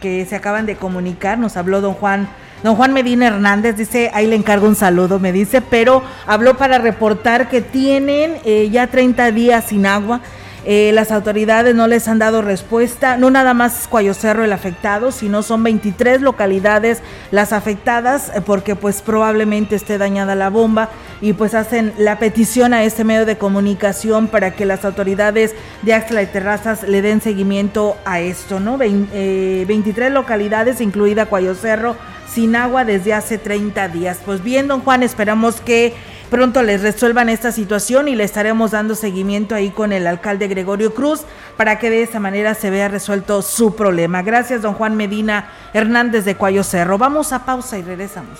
que se acaban de comunicar. Nos habló don Juan. Don Juan Medina Hernández dice, ahí le encargo un saludo, me dice, pero habló para reportar que tienen eh, ya 30 días sin agua eh, las autoridades no les han dado respuesta. No nada más es Cuayo Cerro el afectado, sino son 23 localidades las afectadas eh, porque pues probablemente esté dañada la bomba y pues hacen la petición a este medio de comunicación para que las autoridades de Axla y Terrazas le den seguimiento a esto, ¿no? 23 eh, localidades, incluida Cuayo Cerro, sin agua desde hace 30 días. Pues bien, don Juan, esperamos que pronto les resuelvan esta situación y le estaremos dando seguimiento ahí con el alcalde Gregorio Cruz para que de esa manera se vea resuelto su problema. Gracias, don Juan Medina Hernández de Cuayo Cerro. Vamos a pausa y regresamos.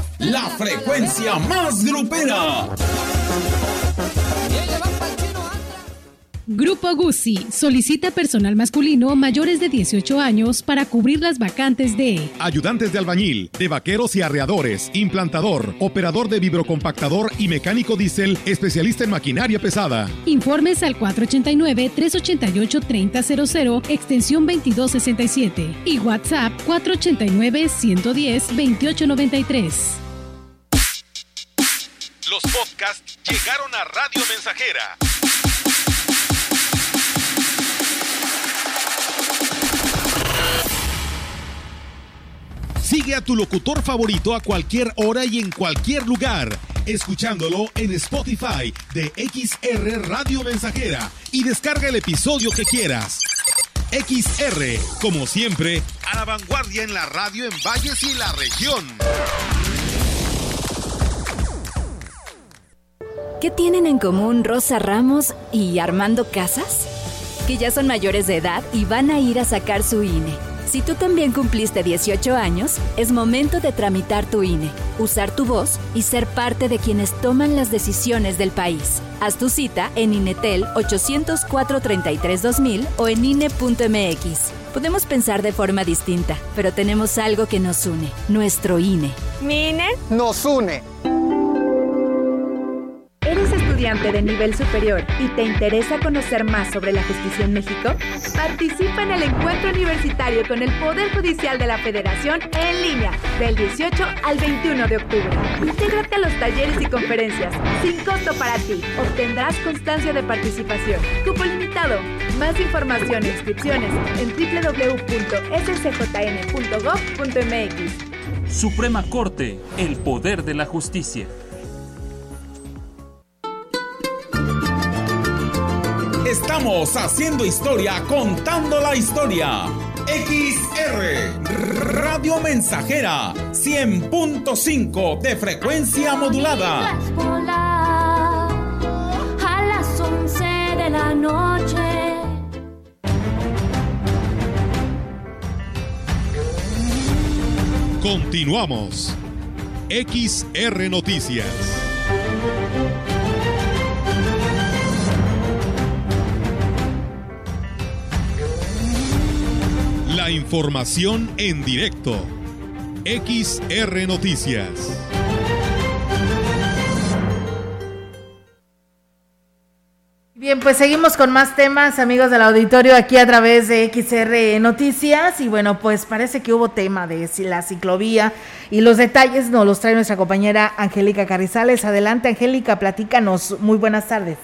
la frecuencia más grupera. Grupo Guzzi solicita personal masculino mayores de 18 años para cubrir las vacantes de ayudantes de albañil, de vaqueros y arreadores, implantador, operador de vibrocompactador y mecánico diésel, especialista en maquinaria pesada. Informes al 489-388-3000, extensión 2267 y WhatsApp 489-110-2893. Los podcasts llegaron a Radio Mensajera. Sigue a tu locutor favorito a cualquier hora y en cualquier lugar, escuchándolo en Spotify de XR Radio Mensajera y descarga el episodio que quieras. XR, como siempre, a la vanguardia en la radio en Valles y la región. ¿Qué tienen en común Rosa Ramos y Armando Casas? Que ya son mayores de edad y van a ir a sacar su INE. Si tú también cumpliste 18 años, es momento de tramitar tu INE, usar tu voz y ser parte de quienes toman las decisiones del país. Haz tu cita en INETEL 804-33-2000 o en INE.mx. Podemos pensar de forma distinta, pero tenemos algo que nos une, nuestro INE. ¿Mi INE? Nos une de nivel superior y te interesa conocer más sobre la justicia en México, participa en el encuentro universitario con el Poder Judicial de la Federación en línea del 18 al 21 de octubre. Intégrate a los talleres y conferencias sin costo para ti. Obtendrás constancia de participación. Cupo limitado. Más información e inscripciones en www.scjn.gov.mx. Suprema Corte, el poder de la justicia. Estamos haciendo historia, contando la historia. XR Radio Mensajera 100.5 de frecuencia modulada. A las 11 de la noche. Continuamos. XR Noticias. Información en directo. XR Noticias. Bien, pues seguimos con más temas, amigos del auditorio, aquí a través de XR Noticias. Y bueno, pues parece que hubo tema de la ciclovía y los detalles nos los trae nuestra compañera Angélica Carrizales. Adelante, Angélica, platícanos. Muy buenas tardes.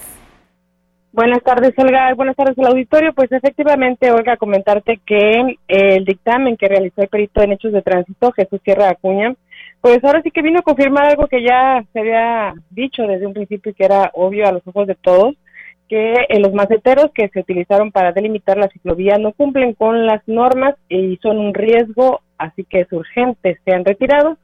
Buenas tardes, Olga. Buenas tardes al auditorio. Pues efectivamente, Olga, comentarte que el dictamen que realizó el perito en hechos de tránsito, Jesús Sierra Acuña, pues ahora sí que vino a confirmar algo que ya se había dicho desde un principio y que era obvio a los ojos de todos, que los maceteros que se utilizaron para delimitar la ciclovía no cumplen con las normas y son un riesgo, así que es urgente, sean retirados.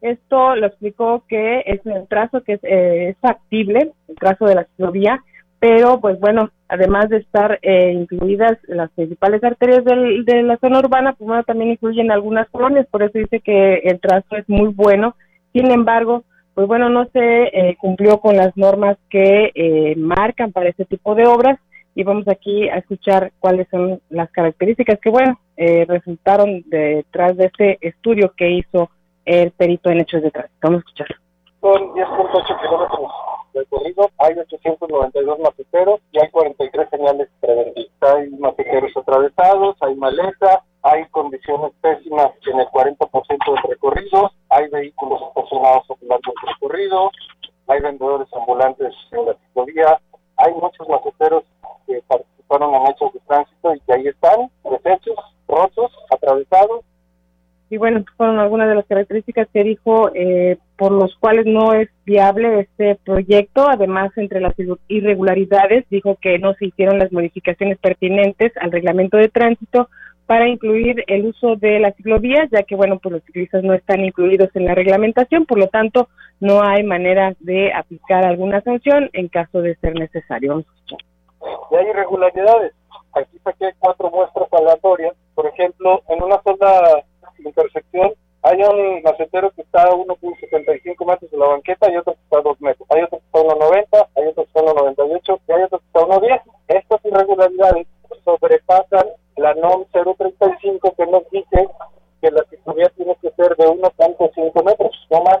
Esto lo explicó que es un trazo que es, eh, es factible, el trazo de la ciclovía, pero pues bueno, además de estar eh, incluidas las principales arterias del, de la zona urbana, pues bueno, también incluyen algunas colonias, por eso dice que el trazo es muy bueno. Sin embargo, pues bueno, no se eh, cumplió con las normas que eh, marcan para este tipo de obras y vamos aquí a escuchar cuáles son las características que, bueno, resultaron detrás de este estudio que hizo el perito en hechos de tránsito. Vamos a escuchar. Son 10.8 kilómetros recorrido, hay 892 maceteros y hay 43 señales preventivas. Hay maceteros atravesados, hay maleza, hay condiciones pésimas en el 40% del recorrido, hay vehículos estacionados a lo largo del recorrido, hay vendedores ambulantes en la ciclovía, hay muchos maceteros que participaron en hechos de tránsito y que ahí están, deshechos, rotos, atravesados, y bueno, fueron algunas de las características que dijo eh, por los cuales no es viable este proyecto. Además, entre las irregularidades, dijo que no se hicieron las modificaciones pertinentes al reglamento de tránsito para incluir el uso de las ciclovías, ya que, bueno, pues los ciclistas no están incluidos en la reglamentación, por lo tanto, no hay manera de aplicar alguna sanción en caso de ser necesario. Y hay irregularidades. Aquí saqué cuatro muestras aleatorias. Por ejemplo, en una sola intersección hay un macetero que está a 1.75 metros de la banqueta y otro que está a 2 metros. Hay otro que está a 1.90, hay otro que está a 1.98 y hay otro que está a 1.10. Estas irregularidades sobrepasan la NOM 035 que nos dice que la ciclovía tiene que ser de 1.5 metros, no más.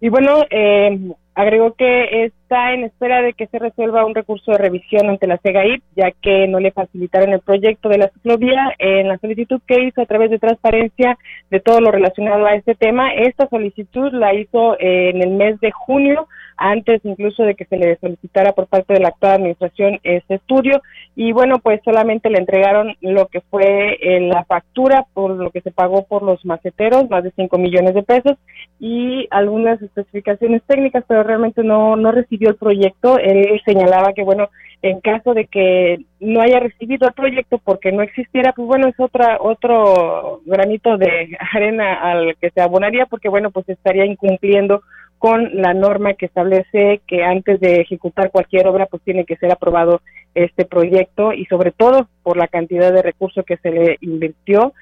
Y bueno, eh, agregó que está en espera de que se resuelva un recurso de revisión ante la CEGAIP, ya que no le facilitaron el proyecto de la ciclovía en la solicitud que hizo a través de transparencia de todo lo relacionado a este tema. Esta solicitud la hizo en el mes de junio antes incluso de que se le solicitara por parte de la actual administración este estudio y bueno pues solamente le entregaron lo que fue eh, la factura por lo que se pagó por los maceteros más de 5 millones de pesos y algunas especificaciones técnicas pero realmente no no recibió el proyecto. Él señalaba que bueno en caso de que no haya recibido el proyecto porque no existiera, pues bueno, es otra otro granito de <laughs> arena al que se abonaría porque bueno, pues estaría incumpliendo con la norma que establece que antes de ejecutar cualquier obra pues tiene que ser aprobado este proyecto y sobre todo por la cantidad de recursos que se le invirtió.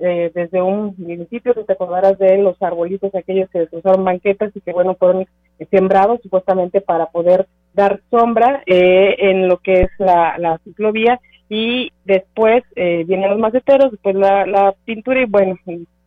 Eh, desde un municipio que te acordarás de los arbolitos aquellos que destrozaron banquetas y que bueno fueron sembrados supuestamente para poder dar sombra eh, en lo que es la, la ciclovía y después eh, vienen los maceteros, después la, la pintura y bueno,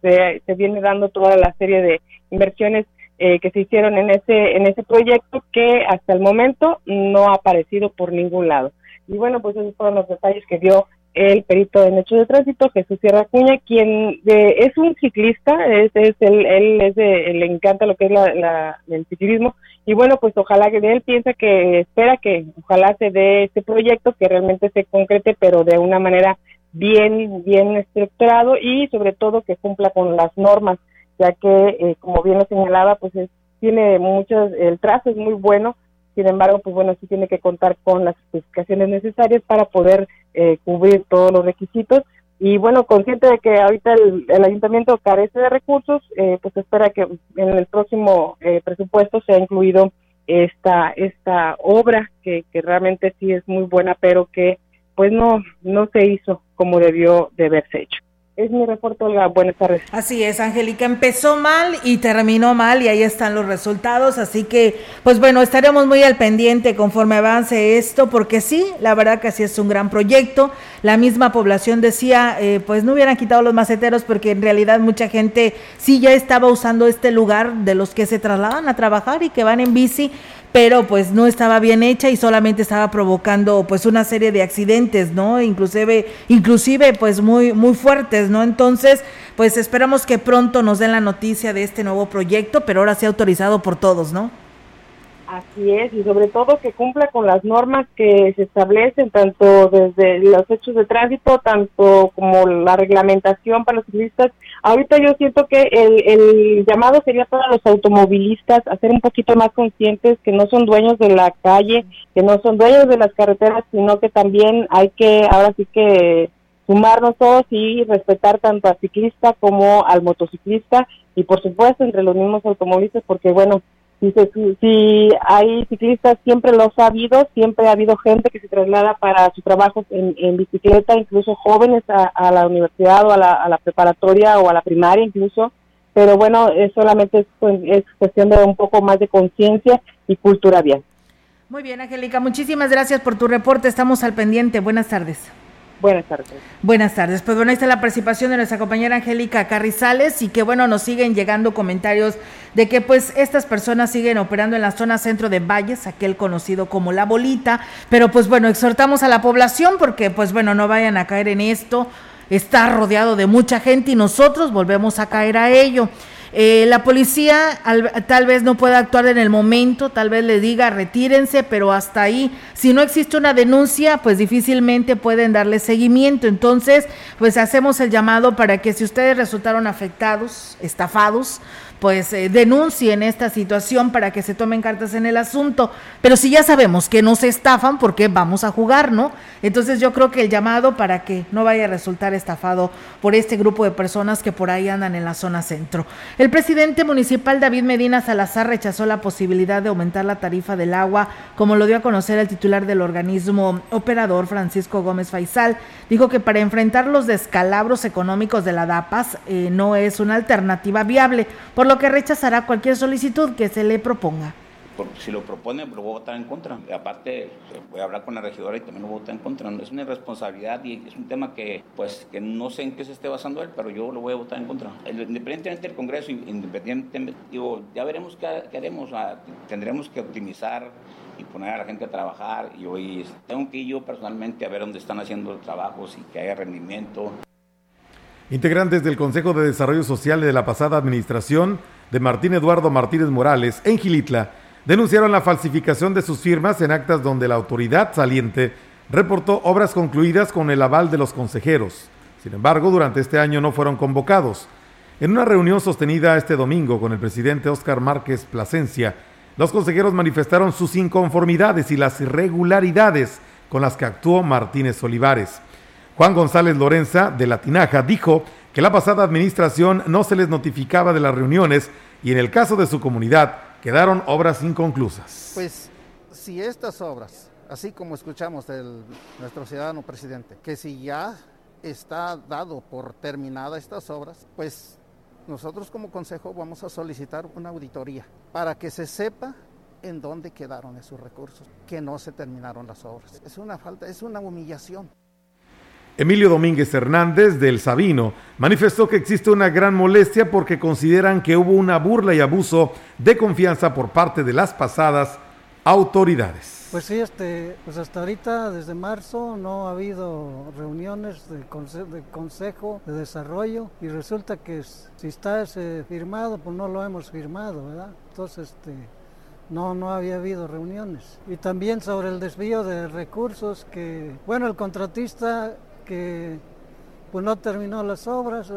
se, se viene dando toda la serie de inversiones eh, que se hicieron en ese en ese proyecto que hasta el momento no ha aparecido por ningún lado. Y bueno, pues esos fueron los detalles que dio el perito en hechos de tránsito, Jesús Sierra Cuña, quien es un ciclista, es, es él, él es de, le encanta lo que es la, el ciclismo, y bueno, pues ojalá que él piensa que espera que ojalá se dé este proyecto, que realmente se concrete, pero de una manera bien, bien estructurado y sobre todo que cumpla con las normas, ya que, eh, como bien lo señalaba, pues tiene muchas, el trazo es muy bueno, sin embargo, pues bueno, sí tiene que contar con las especificaciones necesarias para poder eh, cubrir todos los requisitos. Y bueno, consciente de que ahorita el, ayuntamiento carece de recursos, eh, pues espera que en el próximo eh, presupuesto sea incluido esta esta obra que, que realmente sí es muy buena, pero que pues no no se hizo como debió de haberse hecho es mi reporte, Olga. Buenas tardes. Así es, Angélica. Empezó mal y terminó mal y ahí están los resultados. Así que, pues bueno, estaremos muy al pendiente conforme avance esto, porque sí, la verdad que así es un gran proyecto. La misma población decía, eh, pues no hubieran quitado los maceteros porque en realidad mucha gente sí ya estaba usando este lugar de los que se trasladan a trabajar y que van en bici pero pues no estaba bien hecha y solamente estaba provocando pues una serie de accidentes, ¿no? Inclusive inclusive pues muy muy fuertes, ¿no? Entonces, pues esperamos que pronto nos den la noticia de este nuevo proyecto, pero ahora sí autorizado por todos, ¿no? Así es, y sobre todo que cumpla con las normas que se establecen, tanto desde los hechos de tránsito, tanto como la reglamentación para los ciclistas. Ahorita yo siento que el, el llamado sería para los automovilistas a ser un poquito más conscientes que no son dueños de la calle, que no son dueños de las carreteras, sino que también hay que, ahora sí que sumarnos todos y respetar tanto al ciclista como al motociclista y por supuesto entre los mismos automovilistas porque bueno, Dice, si, hay ciclistas, siempre los ha habido, siempre ha habido gente que se traslada para su trabajo en, bicicleta, incluso jóvenes a, la universidad o a la, preparatoria o a la primaria incluso, pero bueno, es solamente es, es cuestión de un poco más de conciencia y cultura vial. Muy bien, Angélica, muchísimas gracias por tu reporte, estamos al pendiente, buenas tardes. Buenas tardes. Buenas tardes. Pues bueno, ahí está la participación de nuestra compañera Angélica Carrizales y que bueno, nos siguen llegando comentarios de que pues estas personas siguen operando en la zona centro de Valles, aquel conocido como La Bolita, pero pues bueno, exhortamos a la población porque pues bueno, no vayan a caer en esto, está rodeado de mucha gente y nosotros volvemos a caer a ello. Eh, la policía tal vez no pueda actuar en el momento, tal vez le diga retírense, pero hasta ahí, si no existe una denuncia, pues difícilmente pueden darle seguimiento. Entonces, pues hacemos el llamado para que si ustedes resultaron afectados, estafados, pues eh, denuncien esta situación para que se tomen cartas en el asunto. Pero si ya sabemos que no se estafan, ¿por qué vamos a jugar, no? Entonces yo creo que el llamado para que no vaya a resultar estafado por este grupo de personas que por ahí andan en la zona centro. El presidente municipal David Medina Salazar rechazó la posibilidad de aumentar la tarifa del agua, como lo dio a conocer el titular del organismo operador Francisco Gómez Faisal. Dijo que para enfrentar los descalabros económicos de la DAPAS eh, no es una alternativa viable. Por lo que rechazará cualquier solicitud que se le proponga. si lo propone, lo voy a votar en contra. Aparte, voy a hablar con la regidora y también lo voy a votar en contra. Es una irresponsabilidad y es un tema que, pues, que no sé en qué se esté basando él, pero yo lo voy a votar en contra. Independientemente del Congreso, independientemente, digo, ya veremos qué, haremos. tendremos que optimizar y poner a la gente a trabajar. Y hoy tengo que ir yo personalmente a ver dónde están haciendo los trabajos y que haya rendimiento. Integrantes del Consejo de Desarrollo Social de la pasada administración de Martín Eduardo Martínez Morales en Gilitla denunciaron la falsificación de sus firmas en actas donde la autoridad saliente reportó obras concluidas con el aval de los consejeros. Sin embargo, durante este año no fueron convocados. En una reunión sostenida este domingo con el presidente Óscar Márquez Plasencia, los consejeros manifestaron sus inconformidades y las irregularidades con las que actuó Martínez Olivares. Juan González Lorenza, de La Tinaja, dijo que la pasada administración no se les notificaba de las reuniones y en el caso de su comunidad quedaron obras inconclusas. Pues si estas obras, así como escuchamos de nuestro ciudadano presidente, que si ya está dado por terminada estas obras, pues nosotros como consejo vamos a solicitar una auditoría para que se sepa en dónde quedaron esos recursos, que no se terminaron las obras. Es una falta, es una humillación. Emilio Domínguez Hernández del Sabino manifestó que existe una gran molestia porque consideran que hubo una burla y abuso de confianza por parte de las pasadas autoridades. Pues sí, este, pues hasta ahorita, desde marzo, no ha habido reuniones de, de consejo de desarrollo y resulta que si está firmado, pues no lo hemos firmado, ¿verdad? Entonces, este, no, no había habido reuniones. Y también sobre el desvío de recursos que, bueno, el contratista que pues no terminó las obras.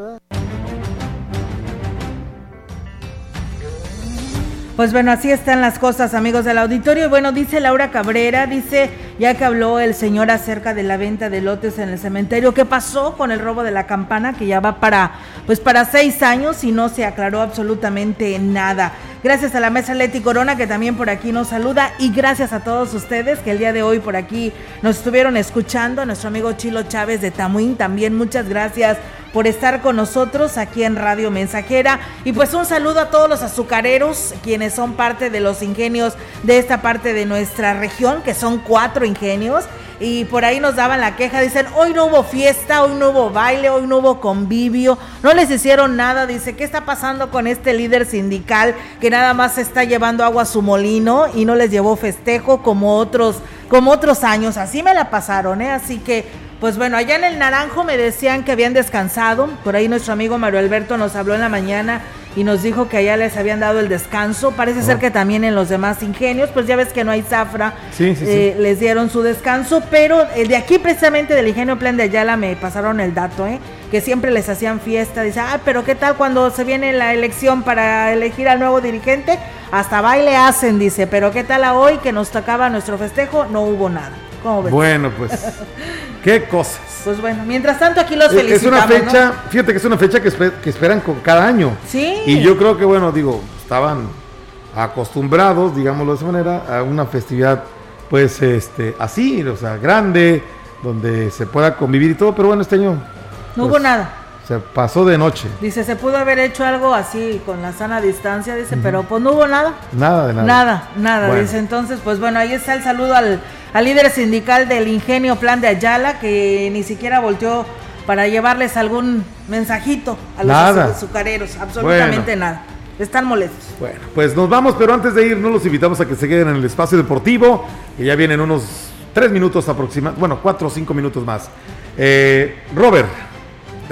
Pues bueno, así están las cosas, amigos del auditorio. Bueno, dice Laura Cabrera, dice, ya que habló el señor acerca de la venta de lotes en el cementerio, ¿qué pasó con el robo de la campana? Que ya va para, pues para seis años y no se aclaró absolutamente nada. Gracias a la mesa Leti Corona que también por aquí nos saluda y gracias a todos ustedes que el día de hoy por aquí nos estuvieron escuchando. Nuestro amigo Chilo Chávez de Tamuín también muchas gracias por estar con nosotros aquí en Radio Mensajera. Y pues un saludo a todos los azucareros, quienes son parte de los ingenios de esta parte de nuestra región, que son cuatro ingenios. Y por ahí nos daban la queja, dicen, hoy no hubo fiesta, hoy no hubo baile, hoy no hubo convivio, no les hicieron nada, dice, ¿qué está pasando con este líder sindical que nada más está llevando agua a su molino y no les llevó festejo como otros, como otros años? Así me la pasaron, ¿eh? Así que pues bueno, allá en el Naranjo me decían que habían descansado. Por ahí nuestro amigo Mario Alberto nos habló en la mañana y nos dijo que allá les habían dado el descanso. Parece ser que también en los demás ingenios, pues ya ves que no hay zafra, eh, les dieron su descanso. Pero eh, de aquí precisamente del ingenio Plan de Ayala me pasaron el dato, ¿eh? Que siempre les hacían fiesta. Dice, ah, pero ¿qué tal cuando se viene la elección para elegir al nuevo dirigente? Hasta baile hacen, dice, pero ¿qué tal a hoy que nos tocaba nuestro festejo? No hubo nada. Bueno, pues, <laughs> qué cosas. Pues bueno, mientras tanto aquí los felicitamos. Es una fecha, fíjate que es una fecha que, que esperan con cada año. Sí. Y yo creo que, bueno, digo, estaban acostumbrados, digámoslo de esa manera, a una festividad, pues, este, así, o sea, grande, donde se pueda convivir y todo, pero bueno, este año. No hubo pues, nada. Se pasó de noche. Dice, se pudo haber hecho algo así con la sana distancia, dice, pero pues no hubo nada. Nada de nada. Nada, nada, dice. Entonces, pues bueno, ahí está el saludo al, líder sindical del Ingenio Plan de Ayala, que ni siquiera volteó para llevarles algún mensajito a los azucareros, absolutamente nada. Están molestos. Bueno, pues nos vamos, pero antes de irnos los invitamos a que se queden en el espacio deportivo, que ya vienen unos tres minutos aproximadamente, bueno, cuatro o cinco minutos más. Eh, Robert,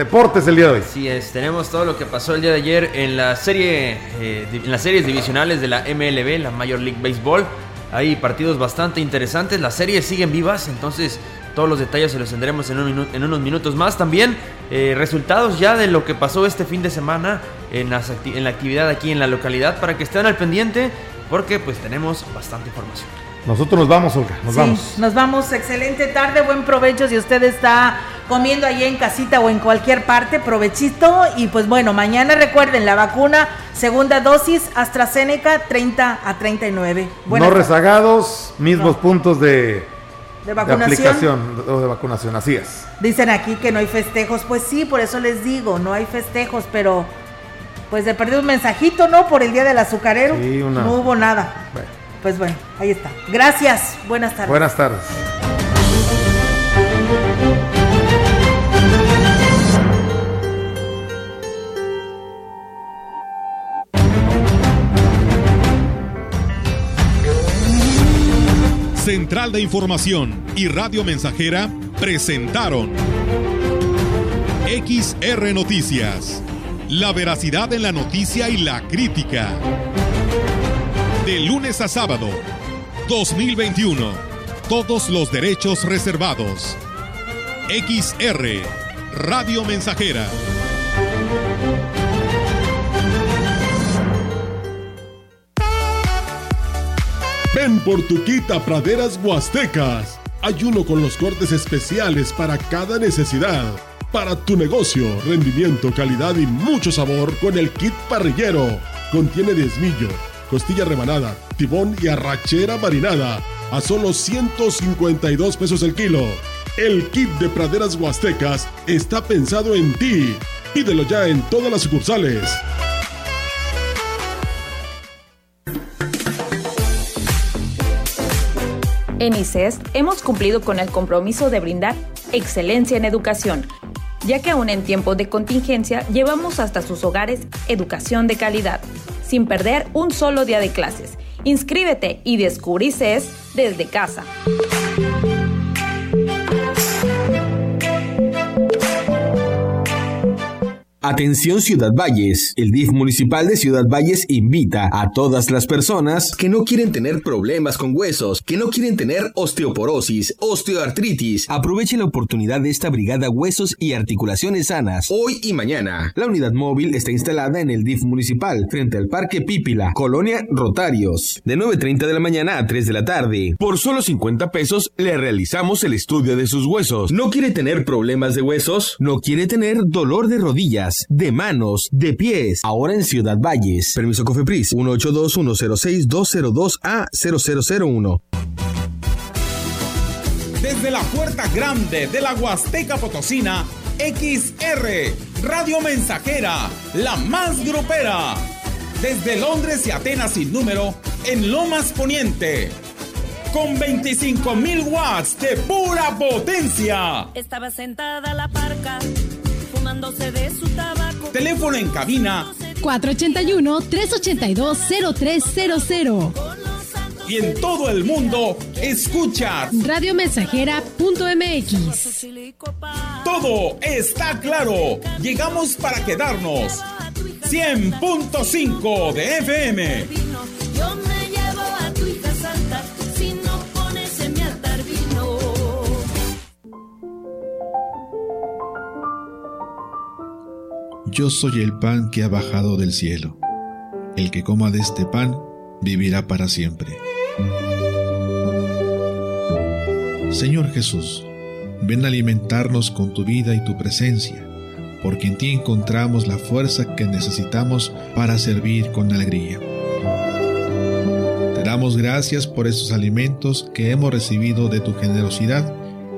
deportes el día de hoy. Sí es, tenemos todo lo que pasó el día de ayer en la serie, eh, en las series divisionales de la MLB, la Major League Baseball. Hay partidos bastante interesantes, las series siguen vivas, entonces todos los detalles se los tendremos en, unos minutos más. También eh, resultados ya de lo que pasó este fin de semana en, en la actividad aquí en la localidad para que estén al pendiente porque pues tenemos bastante información. Nosotros nos vamos, Olga, nos sí, vamos. Nos vamos, excelente tarde, buen provecho si usted está comiendo ahí en casita o en cualquier parte, provechito. Y pues bueno, mañana recuerden la vacuna, segunda dosis, AstraZeneca 30 a 39. no rezagados, mismos puntos de, ¿De, vacunación? aplicación o de vacunación, así es. Dicen aquí que no hay festejos, pues sí, por eso les digo, no hay festejos, pero pues de perdido un mensajito, ¿no? Por el día del azucarero, no hubo nada. Pues bueno, ahí está. Gracias. Buenas tardes. Buenas tardes. Central de Información y Radio Mensajera presentaron XR Noticias. La veracidad en la noticia y la crítica. De lunes a sábado, 2021. Todos los derechos reservados. XR, Radio Mensajera. Ven por tu quita praderas huastecas. Hay uno con los cortes especiales para cada necesidad. Para tu negocio, rendimiento, calidad y mucho sabor con el kit parrillero. Contiene diezmillo costilla rebanada, tibón y arrachera marinada a solo 152 pesos el kilo. El kit de praderas huastecas está pensado en ti. Pídelo ya en todas las sucursales. En ICES hemos cumplido con el compromiso de brindar excelencia en educación, ya que aún en tiempos de contingencia llevamos hasta sus hogares educación de calidad, sin perder un solo día de clases. Inscríbete y descubrí CES desde casa. Atención Ciudad Valles. El DIF municipal de Ciudad Valles invita a todas las personas que no quieren tener problemas con huesos, que no quieren tener osteoporosis, osteoartritis. Aproveche la oportunidad de esta brigada Huesos y Articulaciones Sanas hoy y mañana. La unidad móvil está instalada en el DIF municipal frente al Parque Pípila, Colonia Rotarios, de 9.30 de la mañana a 3 de la tarde. Por solo 50 pesos le realizamos el estudio de sus huesos. ¿No quiere tener problemas de huesos? ¿No quiere tener dolor de rodillas? De manos, de pies. Ahora en Ciudad Valles. Permiso Cofepris 182-106-202A0001. Desde la puerta grande de la Huasteca Potosina, XR, Radio Mensajera, la más grupera. Desde Londres y Atenas sin número, en Lomas Poniente. Con 25.000 watts de pura potencia. Estaba sentada la parca de su tabaco. Teléfono en cabina 481-382-0300. Y en todo el mundo, escucha radiomensajera.mx. Todo está claro. Llegamos para quedarnos. 100.5 de FM. Yo soy el pan que ha bajado del cielo. El que coma de este pan vivirá para siempre. Señor Jesús, ven a alimentarnos con tu vida y tu presencia, porque en ti encontramos la fuerza que necesitamos para servir con alegría. Te damos gracias por esos alimentos que hemos recibido de tu generosidad